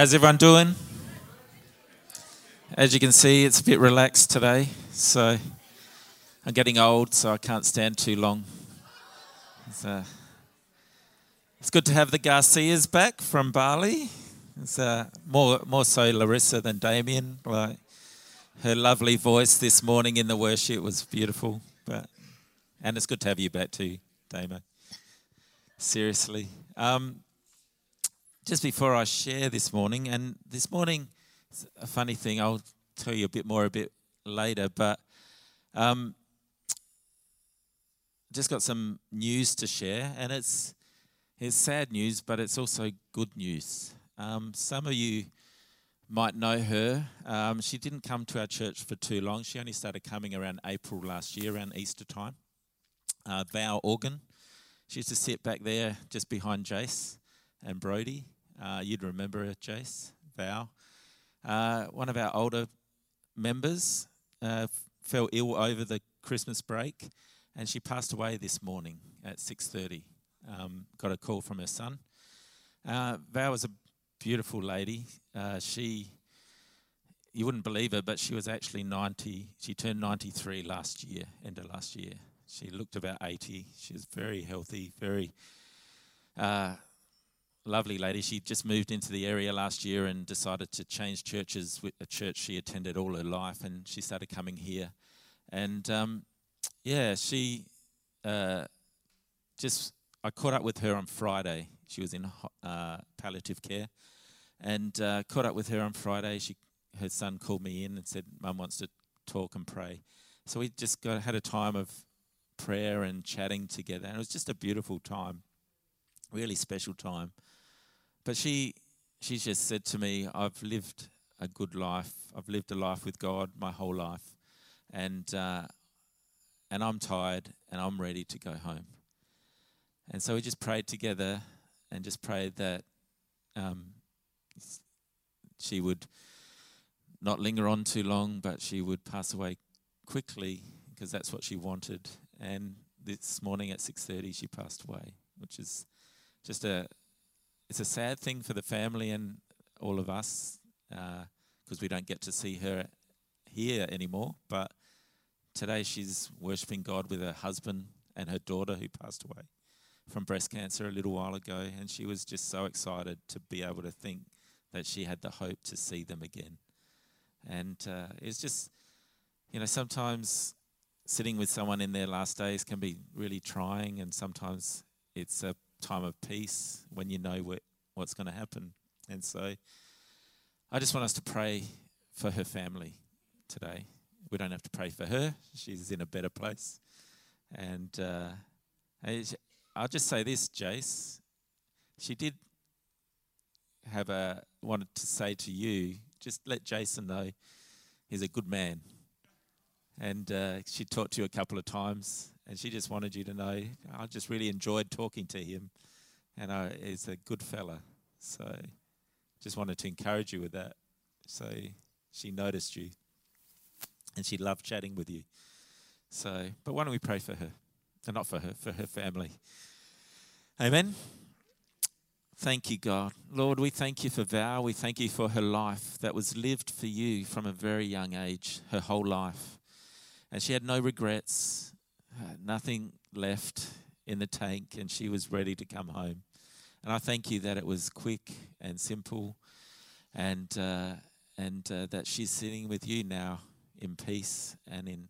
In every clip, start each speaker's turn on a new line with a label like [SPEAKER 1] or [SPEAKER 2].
[SPEAKER 1] How's everyone doing? As you can see, it's a bit relaxed today. So I'm getting old, so I can't stand too long. It's, uh, it's good to have the Garcias back from Bali. It's uh, more more so Larissa than Damien. Like her lovely voice this morning in the worship was beautiful. But and it's good to have you back too, Damo. Seriously. Um, just before I share this morning, and this morning, a funny thing, I'll tell you a bit more a bit later, but um, just got some news to share, and it's it's sad news, but it's also good news. Um, some of you might know her. Um, she didn't come to our church for too long. She only started coming around April last year, around Easter time. Uh, Organ. She used to sit back there just behind Jace and Brody. Uh, you'd remember her, Jace, Val. Uh, one of our older members uh, fell ill over the Christmas break, and she passed away this morning at 6:30. Um, got a call from her son. Uh, Val was a beautiful lady. Uh, she, you wouldn't believe her, but she was actually 90. She turned 93 last year, end of last year. She looked about 80. She was very healthy, very uh, lovely lady. She just moved into the area last year and decided to change churches with a church she attended all her life, and she started coming here. And um, yeah, she uh, just, I caught up with her on Friday. She was in uh, palliative care, and uh, caught up with her on Friday. She, her son called me in and said, "Mum wants to talk and pray." So we just got had a time of prayer and chatting together, and it was just a beautiful time, really special time. But she, she just said to me, "I've lived a good life. I've lived a life with God my whole life, and uh, and I'm tired and I'm ready to go home." And so we just prayed together and just prayed that um, she would not linger on too long, but she would pass away quickly because that's what she wanted. And this morning at 6:30, she passed away, which is just a it's a sad thing for the family and all of us because uh, we don't get to see her here anymore. But today she's worshiping God with her husband and her daughter who passed away from breast cancer a little while ago, and she was just so excited to be able to think that she had the hope to see them again. And uh, it's just, you know, sometimes sitting with someone in their last days can be really trying, and sometimes it's a time of peace when you know what, what's going to happen. And so I just want us to pray for her family today. We don't have to pray for her, she's in a better place. And uh, I'll just say this, Jace. She did have a wanted to say to you, just let Jason know he's a good man. And uh, she talked to you a couple of times, and she just wanted you to know I just really enjoyed talking to him, and uh, he's a good fella. So, just wanted to encourage you with that. So she noticed you, and she loved chatting with you. So, but why don't we pray for her? And not for her, for her family. Amen. Thank you, God. Lord, we thank you for Val. We thank you for her life that was lived for you from a very young age, her whole life. And she had no regrets, uh, nothing left in the tank, and she was ready to come home. And I thank you that it was quick and simple, and uh, and uh, that she's sitting with you now in peace and in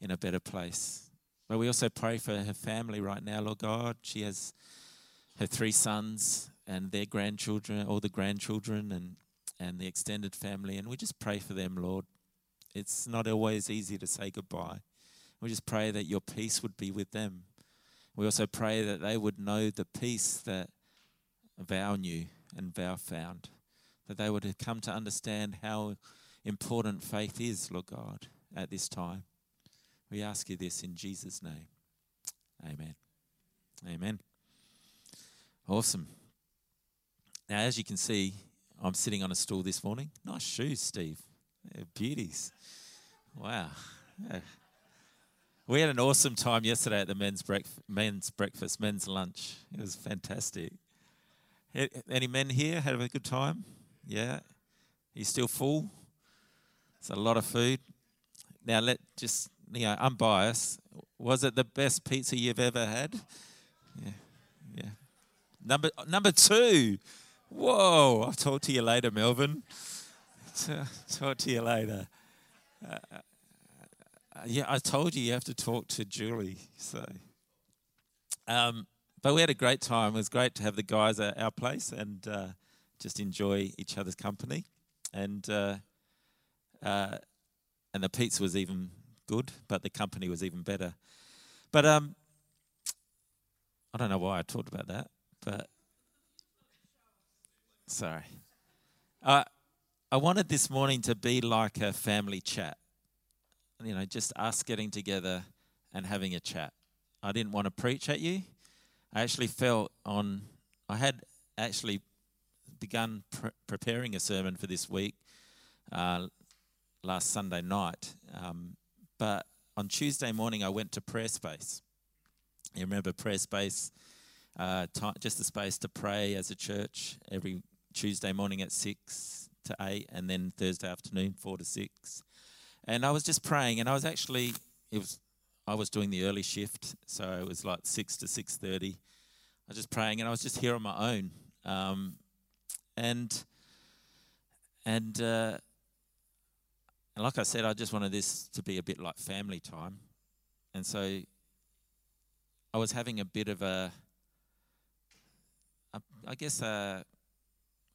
[SPEAKER 1] in a better place. But we also pray for her family right now, Lord God. She has her three sons and their grandchildren, all the grandchildren and, and the extended family. And we just pray for them, Lord. It's not always easy to say goodbye. We just pray that your peace would be with them. We also pray that they would know the peace that Val knew and Val found, that they would come to understand how important faith is, Lord God, at this time. We ask you this in Jesus' name. Amen. Amen. Awesome. Now, as you can see, I'm sitting on a stool this morning. Nice shoes, Steve. They're beauties. Wow. We had an awesome time yesterday at the men's, breakfast, men's breakfast, men's lunch. It was fantastic. Any men here have a good time? Yeah. You still full? It's a lot of food. Now let just you know, I'm biased. Was it the best pizza you've ever had? Yeah. Yeah. Number number two. Whoa, I'll talk to you later, Melvin. talk to you later. Uh, uh, yeah, I told you you have to talk to Julie. So, um, but we had a great time. It was great to have the guys at our place and uh, just enjoy each other's company. And uh, uh, and the pizza was even good, but the company was even better. But um, I don't know why I talked about that, but sorry. Uh, I wanted this morning to be like a family chat. You know, just us getting together and having a chat. I didn't want to preach at you. I actually felt on, I had actually begun pre- preparing a sermon for this week uh, last Sunday night. Um, but on Tuesday morning, I went to prayer space. You remember prayer space, uh, just a space to pray as a church every Tuesday morning at 6 to 8, and then Thursday afternoon, 4 to 6. And I was just praying, and I was actually, it was, I was doing the early shift, so it was like 6 to 6.30. I was just praying, and I was just here on my own. Um, and, and, uh, and like I said, I just wanted this to be a bit like family time. And so I was having a bit of a, a I guess, a,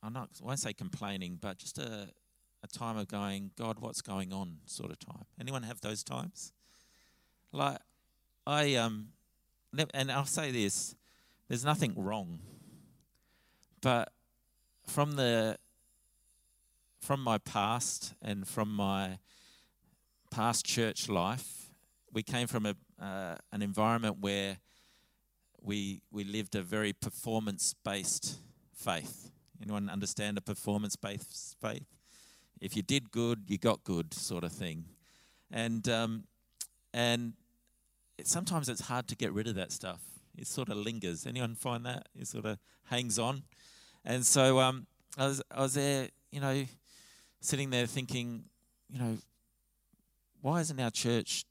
[SPEAKER 1] I'm not, I won't say complaining, but just a, a time of going, God, what's going on sort of time. Anyone have those times? Like, I, um, and I'll say this there's nothing wrong. But from the from my past and from my past church life, we came from a, uh, an environment where we, we lived a very performance based faith. Anyone understand a performance based faith? If you did good, you got good, sort of thing. And, um, and it, sometimes it's hard to get rid of that stuff. It sort of lingers. Anyone find that? It sort of hangs on. And so um, I, was, I was there, you know, sitting there thinking, you know, why isn't our church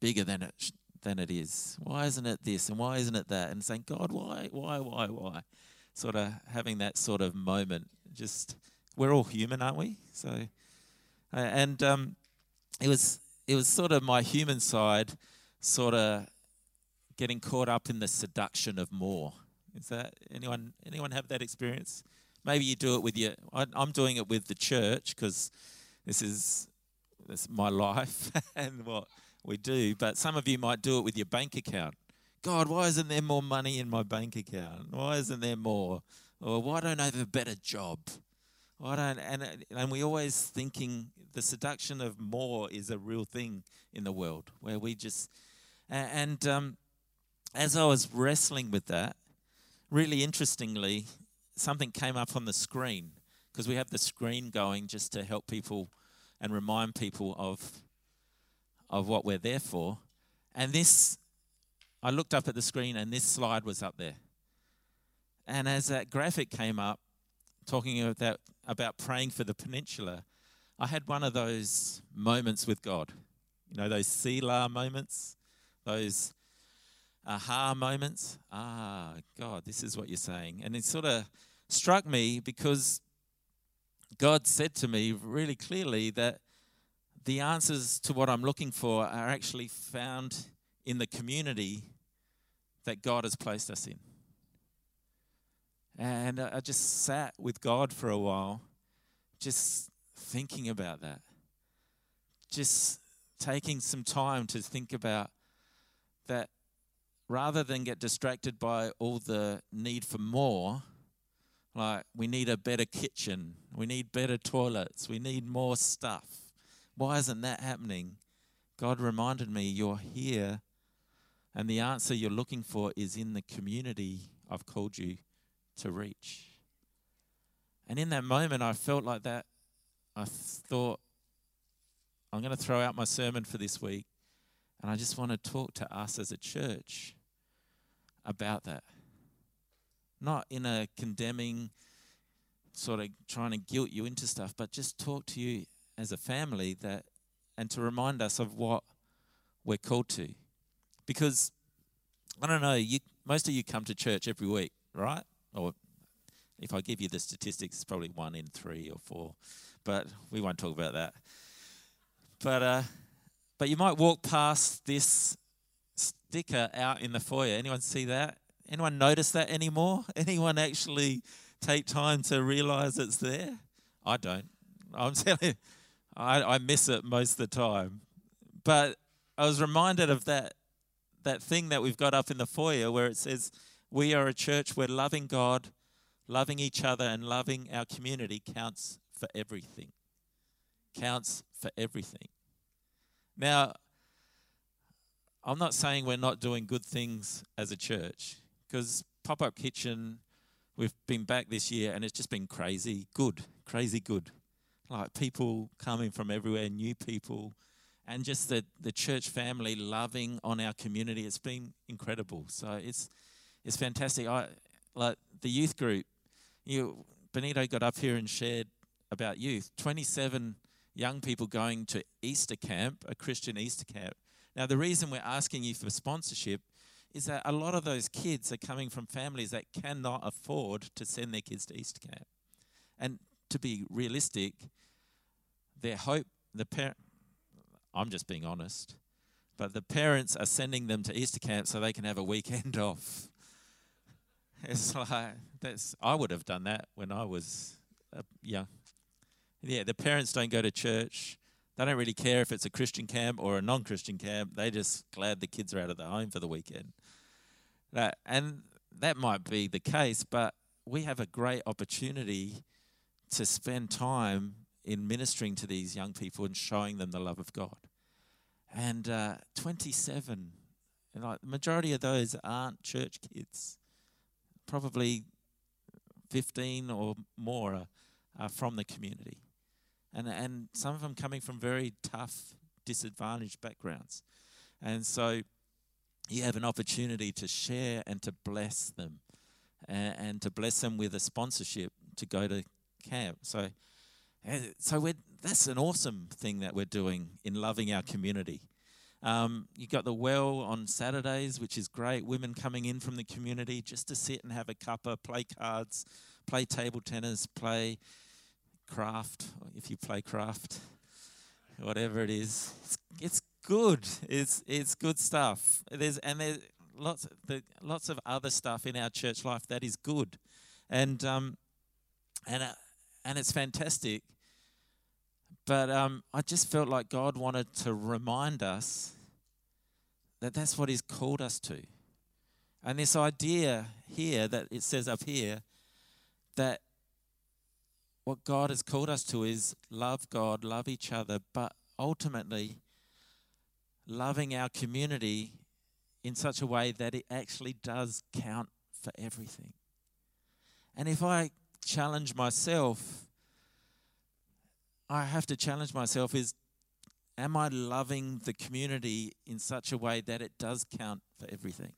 [SPEAKER 1] bigger than it than it is? Why isn't it this and why isn't it that? And saying, God, why, why, why, why? Sort of having that sort of moment. Just we're all human, aren't we? So, uh, and um, it was it was sort of my human side, sort of getting caught up in the seduction of more. Is that anyone anyone have that experience? Maybe you do it with your. I, am doing it with the church because this is this is my life and what we do. But some of you might do it with your bank account. God, why isn't there more money in my bank account? Why isn't there more? Or why don't I have a better job? Why don't and and we always thinking the seduction of more is a real thing in the world where we just and um, as I was wrestling with that, really interestingly, something came up on the screen because we have the screen going just to help people and remind people of of what we're there for. And this I looked up at the screen and this slide was up there. And as that graphic came up talking about about praying for the peninsula, I had one of those moments with God. You know, those Selah moments, those aha moments. Ah, God, this is what you're saying. And it sort of struck me because God said to me really clearly that the answers to what I'm looking for are actually found in the community that God has placed us in. And I just sat with God for a while, just thinking about that. Just taking some time to think about that rather than get distracted by all the need for more like, we need a better kitchen. We need better toilets. We need more stuff. Why isn't that happening? God reminded me, you're here, and the answer you're looking for is in the community I've called you to reach. And in that moment, I felt like that. I thought, I'm going to throw out my sermon for this week, and I just want to talk to us as a church about that not in a condemning, sort of trying to guilt you into stuff, but just talk to you as a family that, and to remind us of what we're called to. Because I don't know, you most of you come to church every week, right? Or if I give you the statistics, it's probably one in three or four, but we won't talk about that. But uh, but you might walk past this sticker out in the foyer. Anyone see that? Anyone notice that anymore? Anyone actually take time to realize it's there? I don't. I'm telling you, I, I miss it most of the time. But I was reminded of that that thing that we've got up in the foyer where it says we are a church where loving God, loving each other, and loving our community counts for everything. Counts for everything. Now, I'm not saying we're not doing good things as a church because Pop Up Kitchen, we've been back this year and it's just been crazy good, crazy good. Like people coming from everywhere, new people, and just the, the church family loving on our community. It's been incredible. So it's it's fantastic. I like the youth group. You Benito got up here and shared about youth. Twenty seven young people going to Easter camp, a Christian Easter camp. Now the reason we're asking you for sponsorship is that a lot of those kids are coming from families that cannot afford to send their kids to Easter camp. And to be realistic, their hope, the parent, I'm just being honest, but the parents are sending them to Easter camp so they can have a weekend off. It's like that's I would have done that when I was uh, young. Yeah, the parents don't go to church. They don't really care if it's a Christian camp or a non-Christian camp. They just glad the kids are out of the home for the weekend. And that might be the case, but we have a great opportunity to spend time in ministering to these young people and showing them the love of God. And uh, 27, and like the majority of those aren't church kids. Probably 15 or more are, are from the community. And, and some of them coming from very tough, disadvantaged backgrounds. And so you have an opportunity to share and to bless them and, and to bless them with a sponsorship to go to camp. So, eh, so that's an awesome thing that we're doing in loving our community. Um, you got the well on Saturdays, which is great. Women coming in from the community just to sit and have a cuppa, play cards, play table tennis, play craft, if you play craft, whatever it is. It's, it's good. It's it's good stuff. There's and there's lots the lots of other stuff in our church life that is good, and um, and uh, and it's fantastic. But um, I just felt like God wanted to remind us that that's what He's called us to, and this idea here that it says up here that what God has called us to is love God, love each other, but ultimately loving our community in such a way that it actually does count for everything. And if I challenge myself, I have to challenge myself is am I loving the community in such a way that it does count for everything?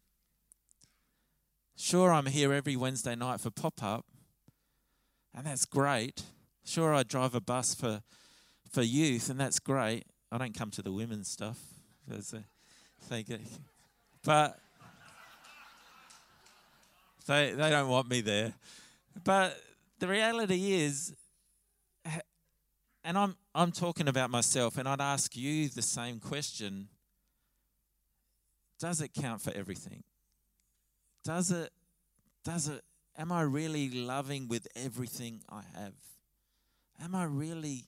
[SPEAKER 1] Sure, I'm here every Wednesday night for pop up, and that's great. Sure, I drive a bus for, for youth, and that's great. I don't come to the women's stuff. They get, but they, they don't want me there. But the reality is, and I'm, I'm talking about myself, and I'd ask you the same question Does it count for everything? Does it, does it, am I really loving with everything I have? Am I really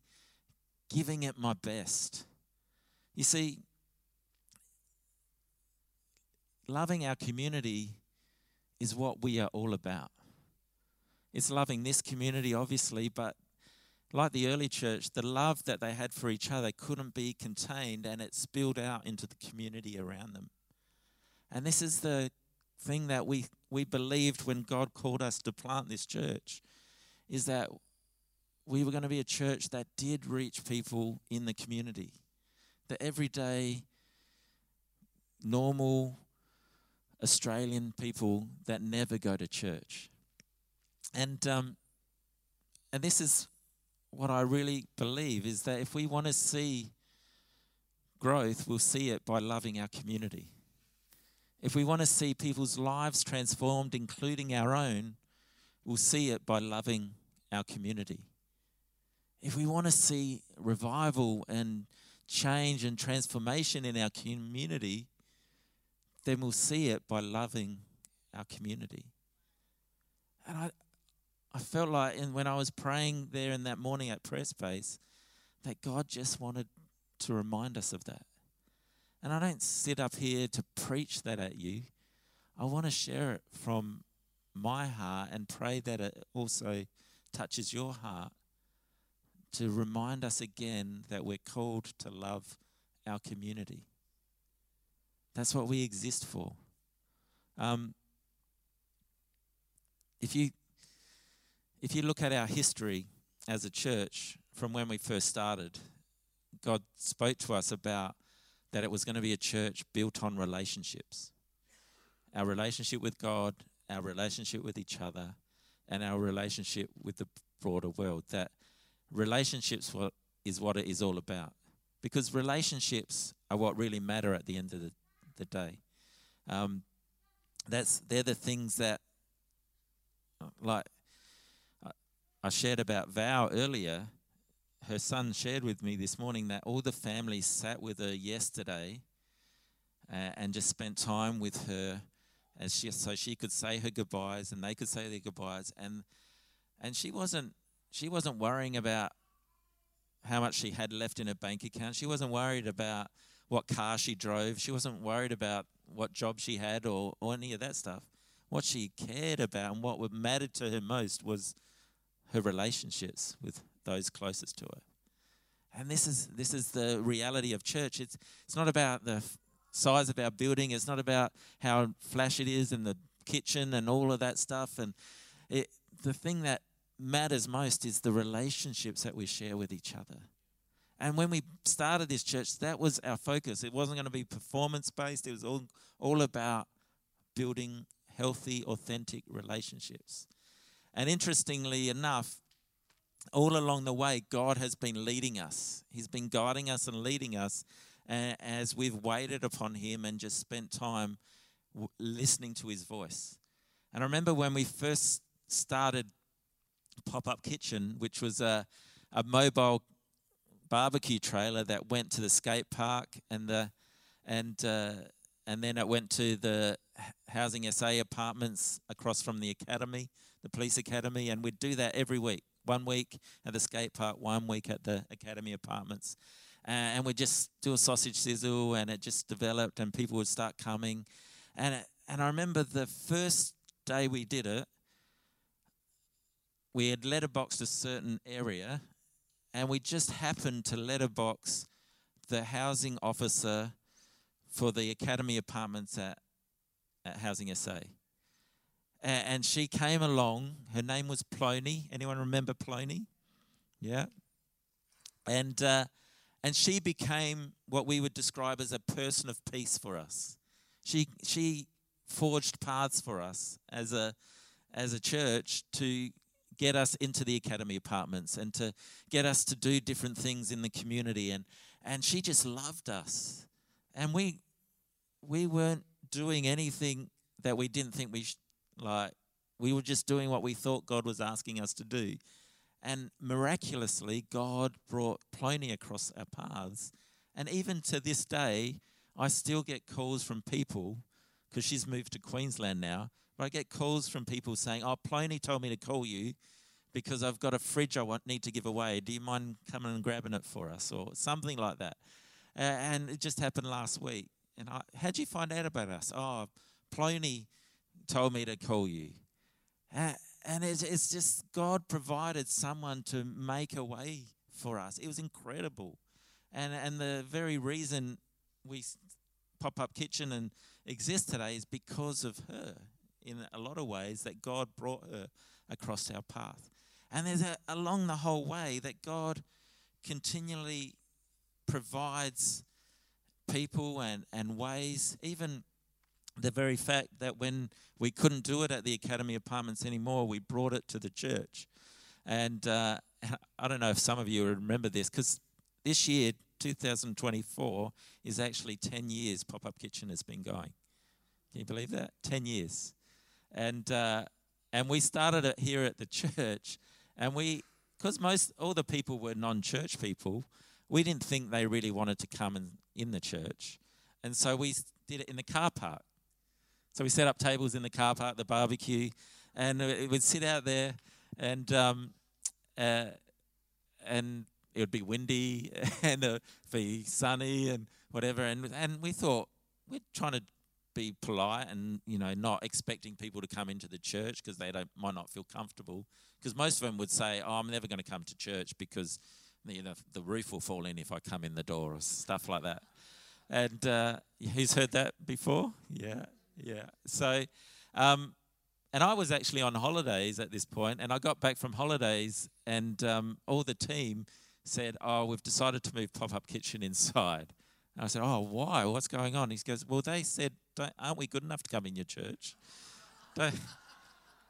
[SPEAKER 1] giving it my best? You see, loving our community is what we are all about. It's loving this community, obviously, but like the early church, the love that they had for each other couldn't be contained and it spilled out into the community around them. And this is the thing that we, we believed when God called us to plant this church is that we were going to be a church that did reach people in the community. The everyday, normal, Australian people that never go to church. And um, and this is what I really believe is that if we want to see growth, we'll see it by loving our community. If we want to see people's lives transformed, including our own, we'll see it by loving our community. If we want to see revival and change and transformation in our community, then we'll see it by loving our community. And I, I felt like in, when I was praying there in that morning at prayer space, that God just wanted to remind us of that. And I don't sit up here to preach that at you. I want to share it from my heart and pray that it also touches your heart to remind us again that we're called to love our community. That's what we exist for. Um, if you if you look at our history as a church from when we first started, God spoke to us about that it was going to be a church built on relationships. Our relationship with God, our relationship with each other, and our relationship with the broader world. That relationships is what it is all about. Because relationships are what really matter at the end of the, the day. Um, that's they're the things that, like I shared about Val earlier. Her son shared with me this morning that all the family sat with her yesterday uh, and just spent time with her as she so she could say her goodbyes and they could say their goodbyes and and she wasn't she wasn't worrying about how much she had left in her bank account. She wasn't worried about what car she drove. She wasn't worried about what job she had or, or any of that stuff. What she cared about and what mattered to her most was her relationships with those closest to her. And this is this is the reality of church. It's it's not about the size of our building. It's not about how flash it is in the kitchen and all of that stuff. And it, the thing that matters most is the relationships that we share with each other. And when we started this church, that was our focus. It wasn't going to be performance based, it was all, all about building healthy, authentic relationships. And interestingly enough, all along the way, God has been leading us. He's been guiding us and leading us as we've waited upon Him and just spent time listening to His voice. And I remember when we first started pop up kitchen, which was a, a mobile barbecue trailer that went to the skate park and the and uh, and then it went to the housing SA apartments across from the academy, the police academy, and we'd do that every week. One week at the skate park, one week at the academy apartments, uh, and we'd just do a sausage sizzle, and it just developed, and people would start coming, and it, and I remember the first day we did it, we had letterboxed a certain area and we just happened to letterbox the housing officer for the academy apartments at, at Housing SA. And she came along. Her name was Plony. Anyone remember Plony? Yeah. And uh, and she became what we would describe as a person of peace for us. She she forged paths for us as a as a church to get us into the academy apartments and to get us to do different things in the community and and she just loved us and we we weren't doing anything that we didn't think we sh- like we were just doing what we thought God was asking us to do and miraculously God brought Plony across our paths and even to this day I still get calls from people because she's moved to Queensland now but I get calls from people saying, "Oh, Plony told me to call you because I've got a fridge I want need to give away. Do you mind coming and grabbing it for us, or something like that?" And it just happened last week. And I, how'd you find out about us? Oh, Plony told me to call you. And it's, it's just God provided someone to make a way for us. It was incredible. And, and the very reason we pop up kitchen and exist today is because of her in a lot of ways that God brought her across our path. And there's a, along the whole way that God continually provides people and, and ways, even the very fact that when we couldn't do it at the Academy Apartments anymore, we brought it to the church. And uh, I don't know if some of you remember this because this year, 2024, is actually 10 years Pop Up Kitchen has been going. Can you believe that? 10 years. And, uh, and we started it here at the church, and we, because most, all the people were non church people, we didn't think they really wanted to come in, in the church. And so we did it in the car park. So we set up tables in the car park, the barbecue, and it would sit out there, and um, uh, and it would be windy and uh, be sunny and whatever. And and we thought we're trying to be polite and you know not expecting people to come into the church because they don't might not feel comfortable. Because most of them would say, "Oh, I'm never going to come to church because you know the roof will fall in if I come in the door or stuff like that." And uh, who's heard that before? Yeah, yeah. So. Um, and I was actually on holidays at this point, and I got back from holidays, and um, all the team said, "Oh, we've decided to move pop-up kitchen inside." And I said, "Oh, why? What's going on?" He goes, "Well, they said, aren't we good enough to come in your church? Don't,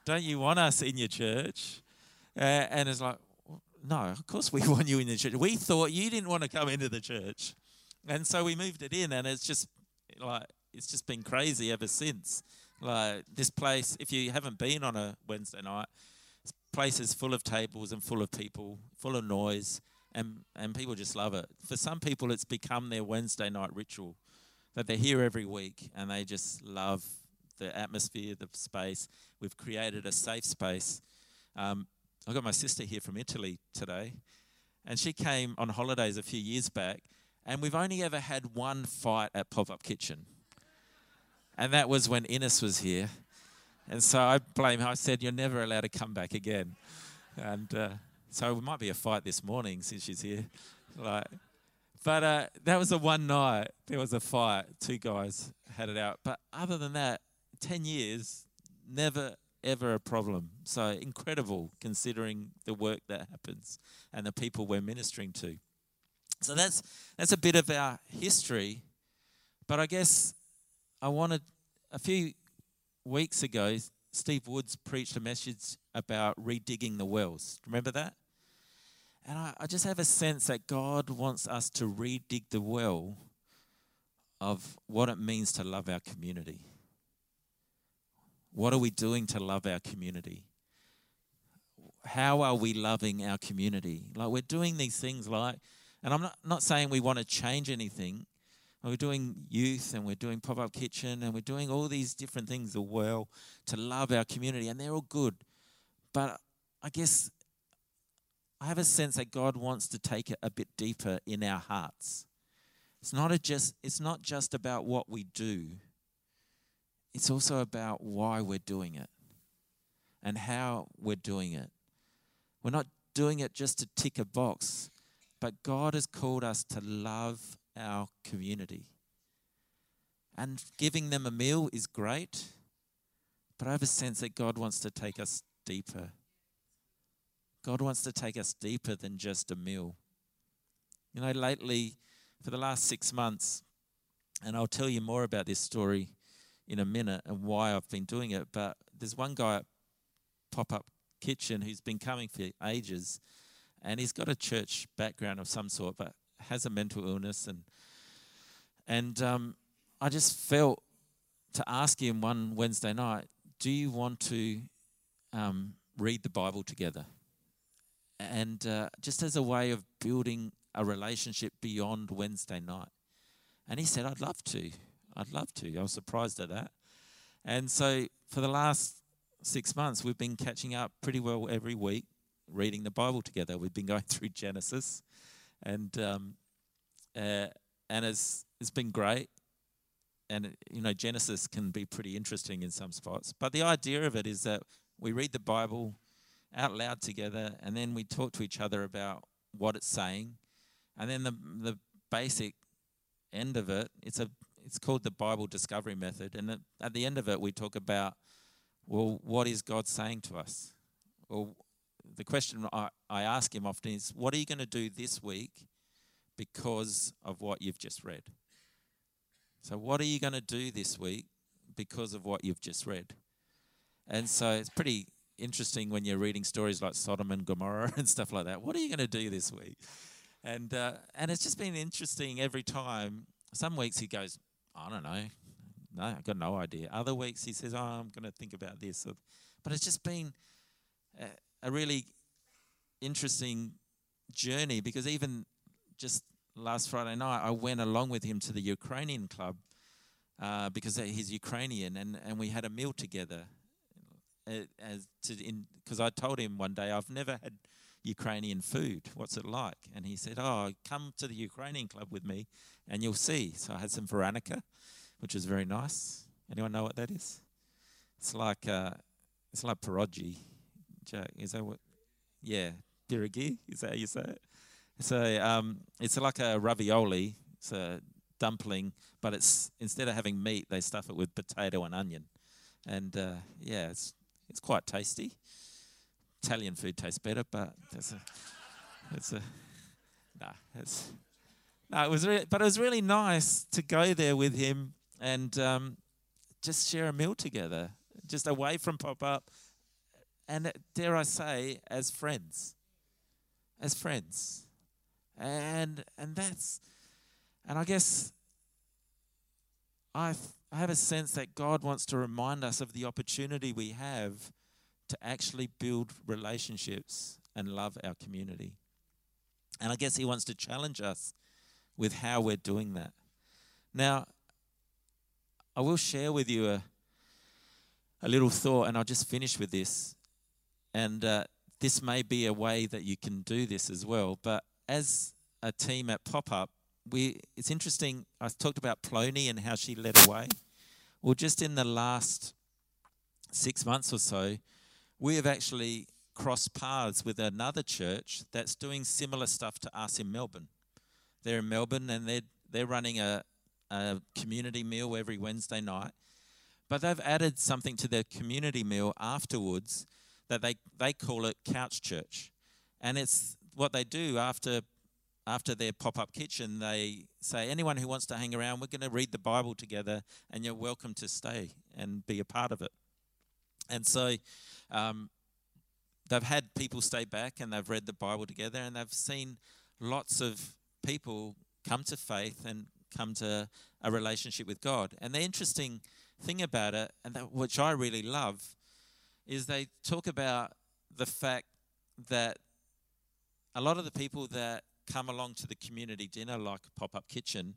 [SPEAKER 1] don't you want us in your church?" Uh, and it's like, "No, of course we want you in the church. We thought you didn't want to come into the church, and so we moved it in, and it's just like it's just been crazy ever since." Like this place, if you haven't been on a Wednesday night, this place is full of tables and full of people, full of noise, and, and people just love it. For some people, it's become their Wednesday night ritual that they're here every week and they just love the atmosphere, the space. We've created a safe space. Um, I got my sister here from Italy today, and she came on holidays a few years back, and we've only ever had one fight at Pop Up Kitchen. And that was when Ines was here. And so I blame her. I said, You're never allowed to come back again. And uh, so it might be a fight this morning since she's here. Like, but uh, that was a one night. There was a fight. Two guys had it out. But other than that, 10 years, never, ever a problem. So incredible considering the work that happens and the people we're ministering to. So that's, that's a bit of our history. But I guess I wanted a few weeks ago, Steve Woods preached a message about redigging the wells. Remember that? And I, I just have a sense that God wants us to redig the well of what it means to love our community. What are we doing to love our community? How are we loving our community? Like we're doing these things like, and I'm not, not saying we want to change anything, we're doing youth and we're doing pop up kitchen and we're doing all these different things as well to love our community, and they're all good. But I guess I have a sense that God wants to take it a bit deeper in our hearts. It's not, just, it's not just about what we do, it's also about why we're doing it and how we're doing it. We're not doing it just to tick a box, but God has called us to love our community. And giving them a meal is great, but I have a sense that God wants to take us deeper. God wants to take us deeper than just a meal. You know, lately, for the last six months, and I'll tell you more about this story in a minute and why I've been doing it, but there's one guy at Pop Up Kitchen who's been coming for ages, and he's got a church background of some sort, but has a mental illness, and and um, I just felt to ask him one Wednesday night, "Do you want to um, read the Bible together?" And uh, just as a way of building a relationship beyond Wednesday night, and he said, "I'd love to. I'd love to." I was surprised at that, and so for the last six months, we've been catching up pretty well every week, reading the Bible together. We've been going through Genesis and um, uh, and it's it's been great. And you know, Genesis can be pretty interesting in some spots, but the idea of it is that we read the Bible out loud together, and then we talk to each other about what it's saying, and then the the basic end of it, it's a it's called the Bible Discovery Method, and at the end of it, we talk about well, what is God saying to us? Well, the question I, I ask him often is, What are you going to do this week because of what you've just read? So, what are you going to do this week because of what you've just read? And so it's pretty interesting when you're reading stories like Sodom and Gomorrah and stuff like that. What are you going to do this week? And uh, and it's just been interesting every time. Some weeks he goes, I don't know, no, I've got no idea. Other weeks he says, Oh, I'm going to think about this. But it's just been a, a really interesting journey because even just last Friday night, I went along with him to the Ukrainian club uh, because he's Ukrainian, and, and we had a meal together. Uh, because I told him one day I've never had Ukrainian food. What's it like? And he said, "Oh, come to the Ukrainian club with me, and you'll see." So I had some varenyky, which was very nice. Anyone know what that is? It's like uh, it's like pierogi. Is that what? Yeah, pierogi. Is that how you say it? So um, it's like a ravioli. It's a dumpling, but it's instead of having meat, they stuff it with potato and onion, and uh, yeah, it's it's quite tasty. Italian food tastes better, but it's a, it's a, nah, it's, no, it was, really, but it was really nice to go there with him and um, just share a meal together, just away from pop up, and dare I say, as friends, as friends, and and that's, and I guess I I have a sense that God wants to remind us of the opportunity we have to actually build relationships and love our community. And I guess He wants to challenge us with how we're doing that. Now, I will share with you a, a little thought, and I'll just finish with this. And uh, this may be a way that you can do this as well. But as a team at Pop Up, we it's interesting. I talked about Plony and how she led away. Well, just in the last six months or so, we have actually crossed paths with another church that's doing similar stuff to us in Melbourne. They're in Melbourne and they're they're running a, a community meal every Wednesday night. But they've added something to their community meal afterwards that they, they call it couch church. And it's what they do after after their pop-up kitchen, they say anyone who wants to hang around, we're going to read the Bible together, and you're welcome to stay and be a part of it. And so, um, they've had people stay back and they've read the Bible together, and they've seen lots of people come to faith and come to a relationship with God. And the interesting thing about it, and that, which I really love, is they talk about the fact that a lot of the people that come along to the community dinner like Pop Up Kitchen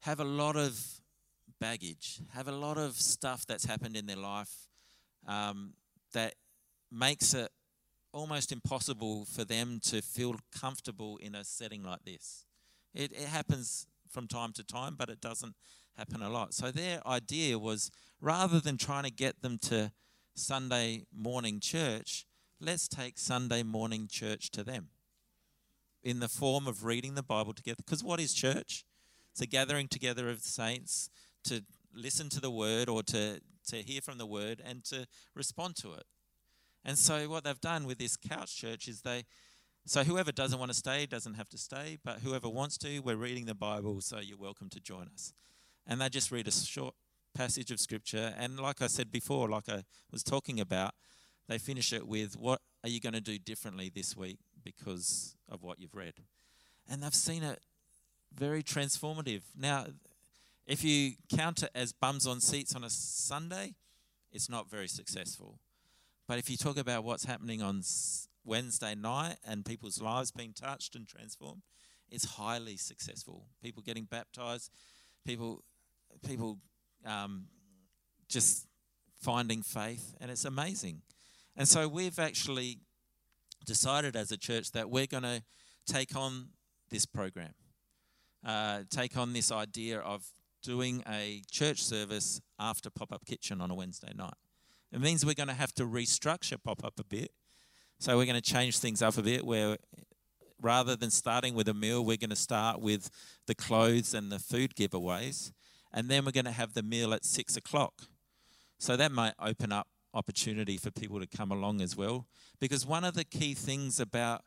[SPEAKER 1] have a lot of baggage, have a lot of stuff that's happened in their life um, that makes it almost impossible for them to feel comfortable in a setting like this. It, it happens from time to time, but it doesn't happen a lot. So their idea was rather than trying to get them to Sunday morning church, let's take Sunday morning church to them in the form of reading the Bible together. Because what is church? It's a gathering together of saints to listen to the word or to, to hear from the word and to respond to it. And so, what they've done with this couch church is they, so whoever doesn't want to stay doesn't have to stay, but whoever wants to, we're reading the Bible, so you're welcome to join us. And they just read a short passage of scripture. And like I said before, like I was talking about, they finish it with, What are you going to do differently this week because of what you've read. And they've seen it very transformative. Now, if you count it as bums on seats on a Sunday, it's not very successful. But if you talk about what's happening on Wednesday night and people's lives being touched and transformed, it's highly successful. People getting baptized, people, people um, just finding faith, and it's amazing. And so we've actually decided as a church that we're going to take on this program, uh, take on this idea of doing a church service after Pop Up Kitchen on a Wednesday night. It means we're going to have to restructure Pop Up a bit. So we're going to change things up a bit where rather than starting with a meal, we're going to start with the clothes and the food giveaways. And then we're going to have the meal at six o'clock. So that might open up opportunity for people to come along as well. Because one of the key things about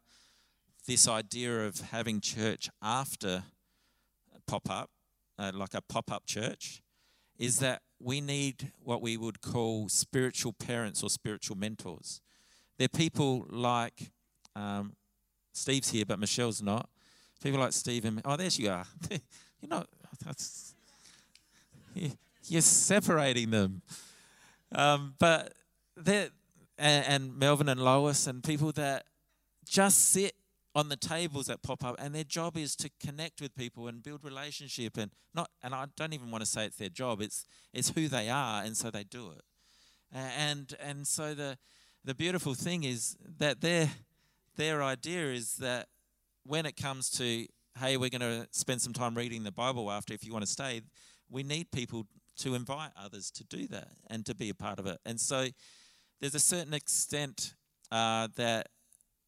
[SPEAKER 1] this idea of having church after pop up, uh, like a pop up church, is that we need what we would call spiritual parents or spiritual mentors. They're people like um, Steve's here, but Michelle's not. People like Steve and oh, there you are. You're not. That's, you're separating them. Um, but they're and, and Melvin and Lois and people that just sit on the tables that pop up and their job is to connect with people and build relationship and not and I don't even want to say it's their job it's it's who they are and so they do it and and so the the beautiful thing is that their their idea is that when it comes to hey we're going to spend some time reading the bible after if you want to stay we need people to invite others to do that and to be a part of it and so there's a certain extent uh, that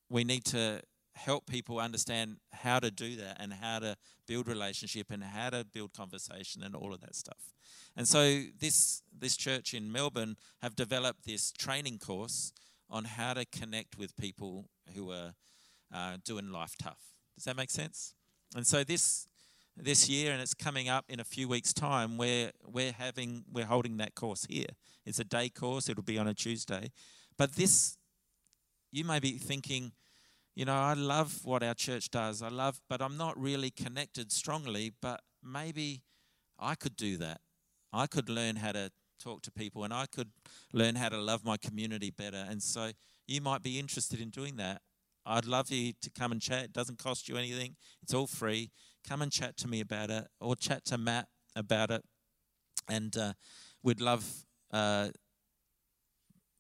[SPEAKER 1] we need to help people understand how to do that and how to build relationship and how to build conversation and all of that stuff. And so this this church in Melbourne have developed this training course on how to connect with people who are uh, doing life tough. Does that make sense? And so this this year, and it's coming up in a few weeks' time, where we're having we're holding that course here. It's a day course. It'll be on a Tuesday, but this you may be thinking you know, I love what our church does. I love, but I'm not really connected strongly. But maybe I could do that. I could learn how to talk to people and I could learn how to love my community better. And so you might be interested in doing that. I'd love you to come and chat. It doesn't cost you anything, it's all free. Come and chat to me about it or chat to Matt about it. And uh, we'd love uh,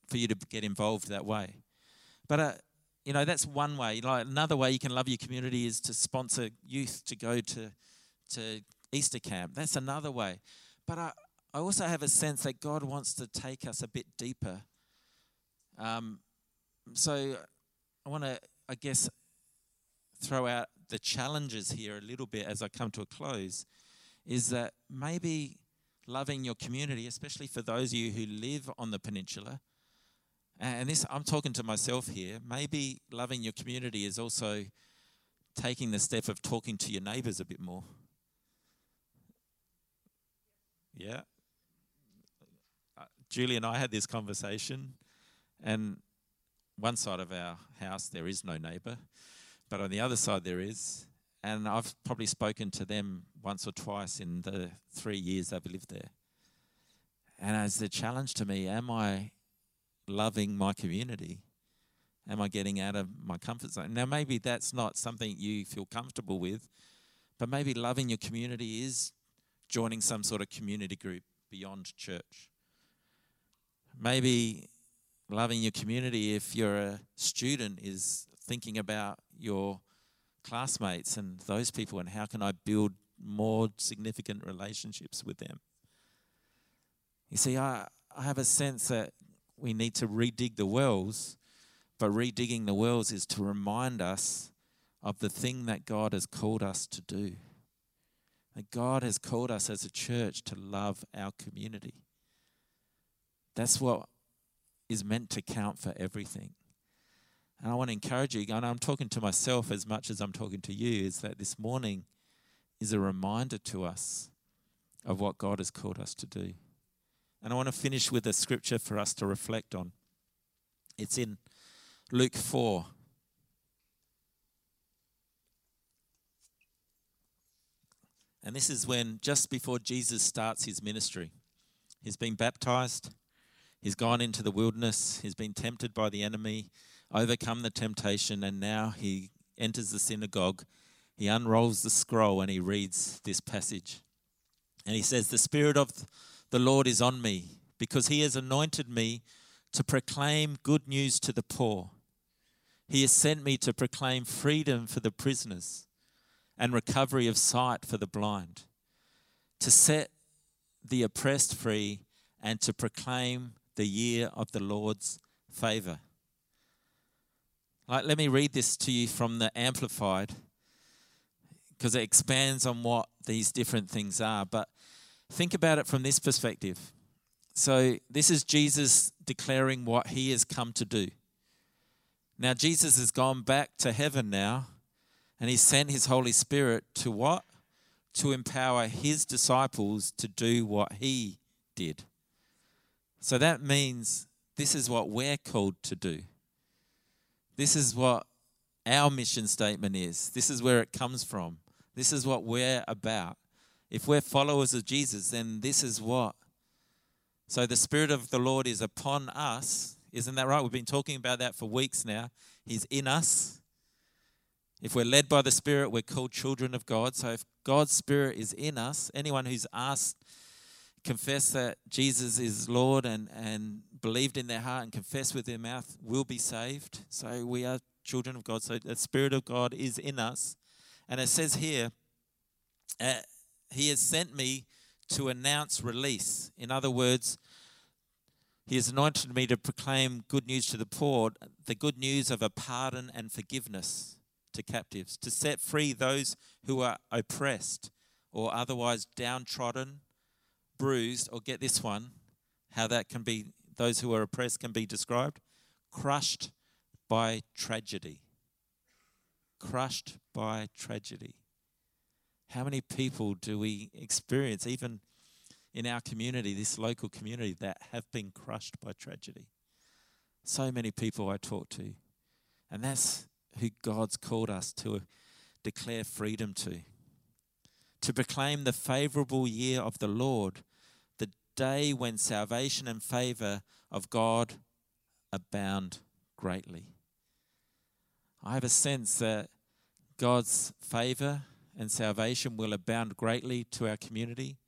[SPEAKER 1] for you to get involved that way. But uh, you know that's one way like another way you can love your community is to sponsor youth to go to to easter camp that's another way but i, I also have a sense that god wants to take us a bit deeper um, so i want to i guess throw out the challenges here a little bit as i come to a close is that maybe loving your community especially for those of you who live on the peninsula and this, I'm talking to myself here. Maybe loving your community is also taking the step of talking to your neighbors a bit more. Yeah. Uh, Julie and I had this conversation, and one side of our house there is no neighbor, but on the other side there is. And I've probably spoken to them once or twice in the three years I've lived there. And as the challenge to me, am I loving my community? Am I getting out of my comfort zone? Now, maybe that's not something you feel comfortable with, but maybe loving your community is joining some sort of community group beyond church. Maybe loving your community, if you're a student, is thinking about your classmates and those people and how can I build more significant relationships with them. You see, I, I have a sense that we need to redig the wells, but redigging the wells is to remind us of the thing that God has called us to do. That God has called us as a church to love our community. That's what is meant to count for everything. And I want to encourage you, and I'm talking to myself as much as I'm talking to you, is that this morning is a reminder to us of what God has called us to do. And I want to finish with a scripture for us to reflect on. It's in Luke 4. And this is when, just before Jesus starts his ministry, he's been baptized, he's gone into the wilderness, he's been tempted by the enemy, overcome the temptation, and now he enters the synagogue. He unrolls the scroll and he reads this passage. And he says, The Spirit of the Lord is on me because he has anointed me to proclaim good news to the poor. He has sent me to proclaim freedom for the prisoners and recovery of sight for the blind, to set the oppressed free, and to proclaim the year of the Lord's favor. Like, let me read this to you from the Amplified because it expands on what these different things are. But Think about it from this perspective. So, this is Jesus declaring what he has come to do. Now, Jesus has gone back to heaven now, and he sent his Holy Spirit to what? To empower his disciples to do what he did. So that means this is what we're called to do. This is what our mission statement is. This is where it comes from. This is what we're about. If we're followers of Jesus, then this is what. So the Spirit of the Lord is upon us. Isn't that right? We've been talking about that for weeks now. He's in us. If we're led by the Spirit, we're called children of God. So if God's Spirit is in us, anyone who's asked, confess that Jesus is Lord and, and believed in their heart and confess with their mouth will be saved. So we are children of God. So the Spirit of God is in us. And it says here, uh, He has sent me to announce release. In other words, He has anointed me to proclaim good news to the poor, the good news of a pardon and forgiveness to captives, to set free those who are oppressed or otherwise downtrodden, bruised, or get this one, how that can be, those who are oppressed can be described, crushed by tragedy. Crushed by tragedy. How many people do we experience, even in our community, this local community, that have been crushed by tragedy? So many people I talk to. And that's who God's called us to declare freedom to. To proclaim the favorable year of the Lord, the day when salvation and favor of God abound greatly. I have a sense that God's favor and salvation will abound greatly to our community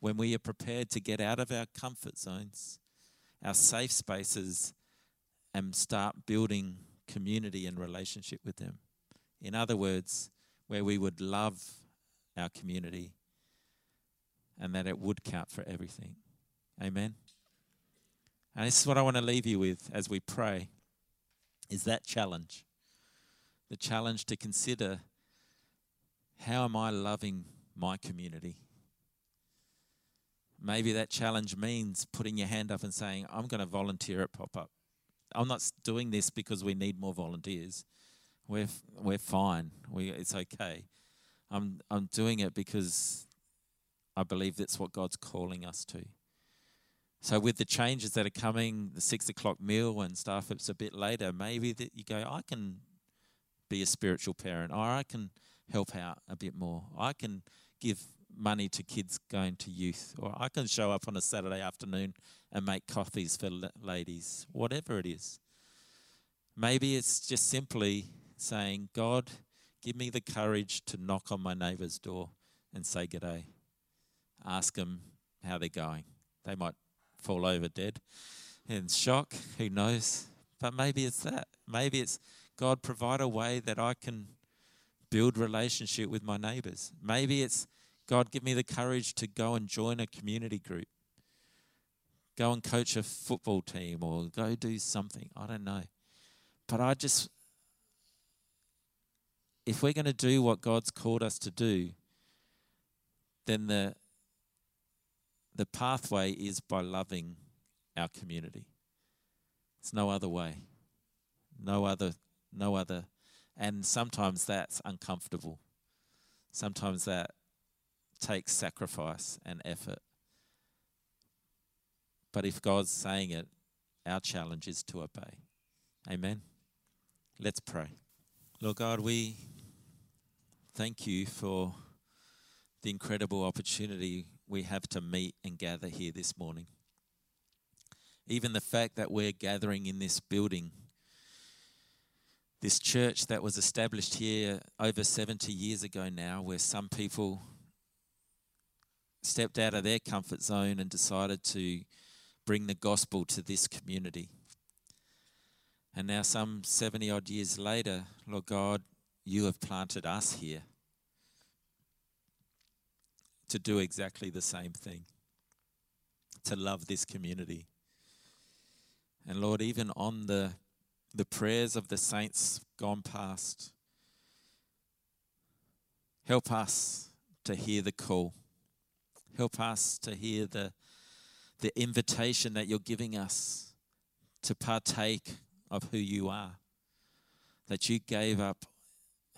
[SPEAKER 1] when we are prepared to get out of our comfort zones, our safe spaces, and start building community and relationship with them. In other words, where we would love our community and that it would count for everything. Amen. And this is what I want to leave you with as we pray is that challenge the challenge to consider how am I loving my community? Maybe that challenge means putting your hand up and saying, I'm going to volunteer at Pop Up. I'm not doing this because we need more volunteers. We're, we're fine. We, it's okay. I'm, I'm doing it because I believe that's what God's calling us to. So, with the changes that are coming, the six o'clock meal and stuff, it's a bit later. Maybe that you go, I can be a spiritual parent, or I can help out a bit more. I can give money to kids going to youth, or I can show up on a Saturday afternoon and make coffees for ladies, whatever it is. Maybe it's just simply saying, God, give me the courage to knock on my neighbour's door and say g'day. Ask them how they're going. They might fall over dead in shock, who knows? But maybe it's that. Maybe it's God, provide a way that I can build relationship with my neighbors. Maybe it's God, give me the courage to go and join a community group, go and coach a football team, or go do something. I don't know. But I just, if we're going to do what God's called us to do, then the the pathway is by loving our community. It's no other way. No other no other. And sometimes that's uncomfortable. Sometimes that takes sacrifice and effort. But if God's saying it, our challenge is to obey. Amen. Let's pray. Lord God, we thank you for the incredible opportunity we have to meet and gather here this morning. Even the fact that we're gathering in this building this church that was established here over 70 years ago now, where some people stepped out of their comfort zone and decided to bring the gospel to this community. And now, some 70 odd years later, Lord God, you have planted us here to do exactly the same thing, to love this community. And Lord, even on the the prayers of the saints gone past. Help us to hear the call. Help us to hear the, the invitation that you're giving us to partake of who you are. That you gave up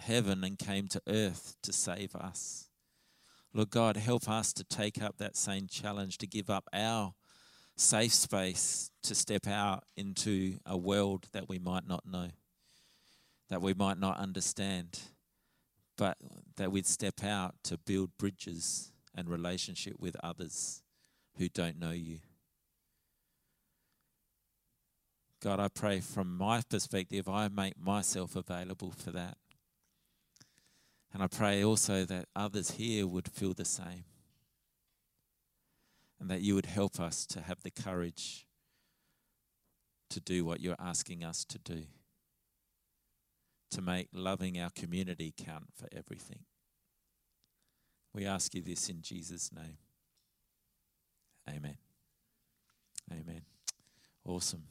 [SPEAKER 1] heaven and came to earth to save us. Lord God, help us to take up that same challenge, to give up our safe space, to step out into a world that we might not know, that we might not understand, but that we'd step out to build bridges and relationship with others who don't know you. God, I pray from my perspective, I make myself available for that. And I pray also that others here would feel the same. And that you would help us to have the courage to do what you're asking us to do. To make loving our community count for everything. We ask you this in Jesus' name. Amen. Amen. Awesome.